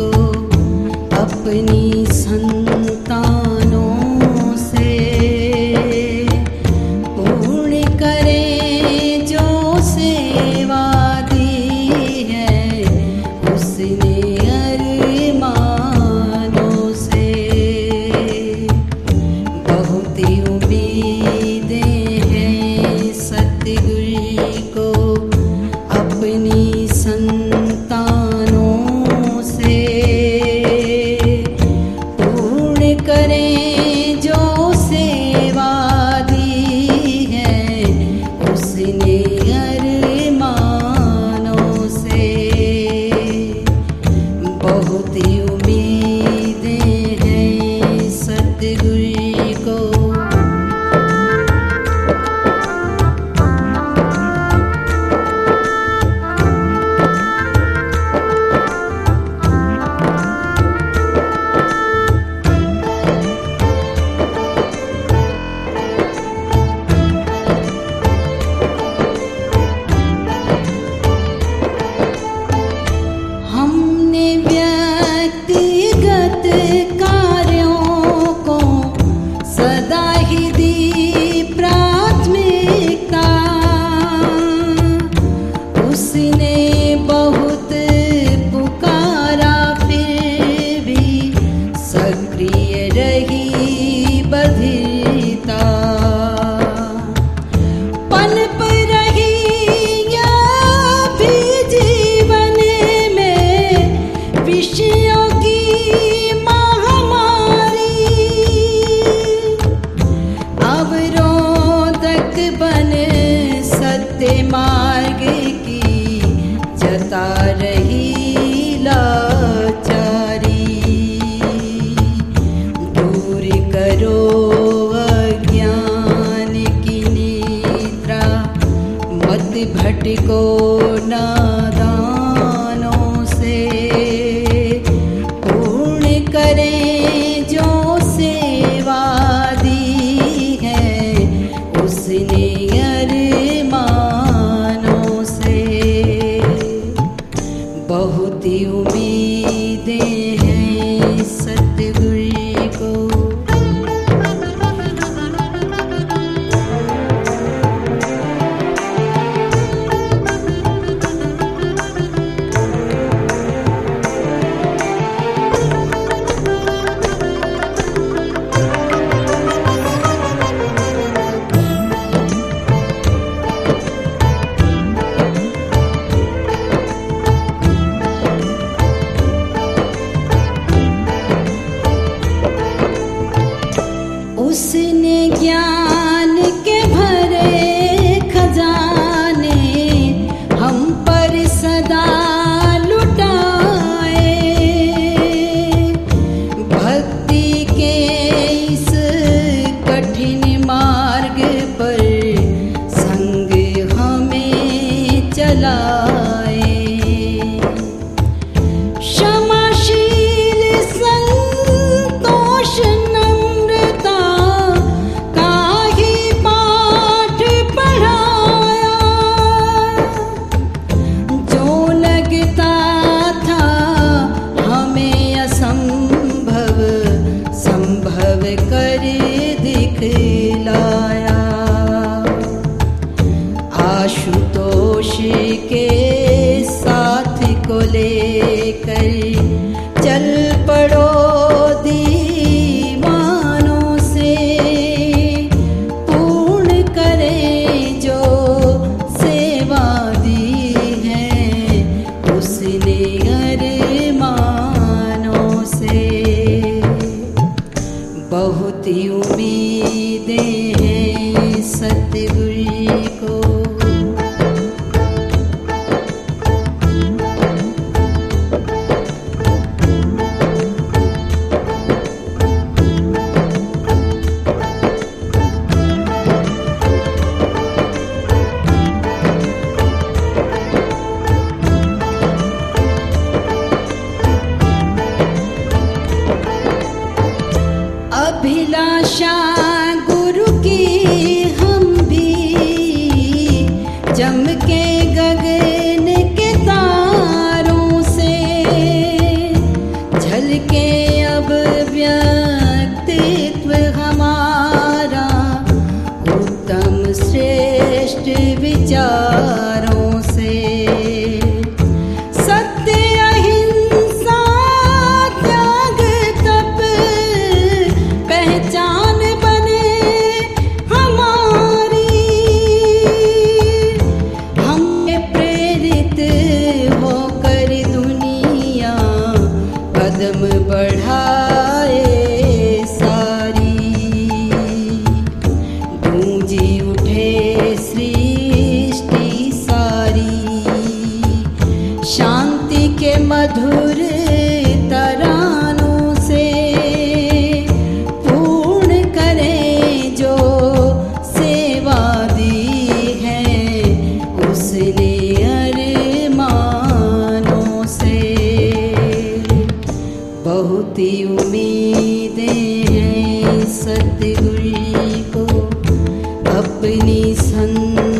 को अपनी संत love के साथ को ले लेकर चल पड़ो दीवानों से। पूर्ण करे जो सेवा दी है, उसने अरमानों से। बहुत ही उम्मीद Yeah. बढ़ा उम्मीदें हैं सतगुरु को। अपनी संत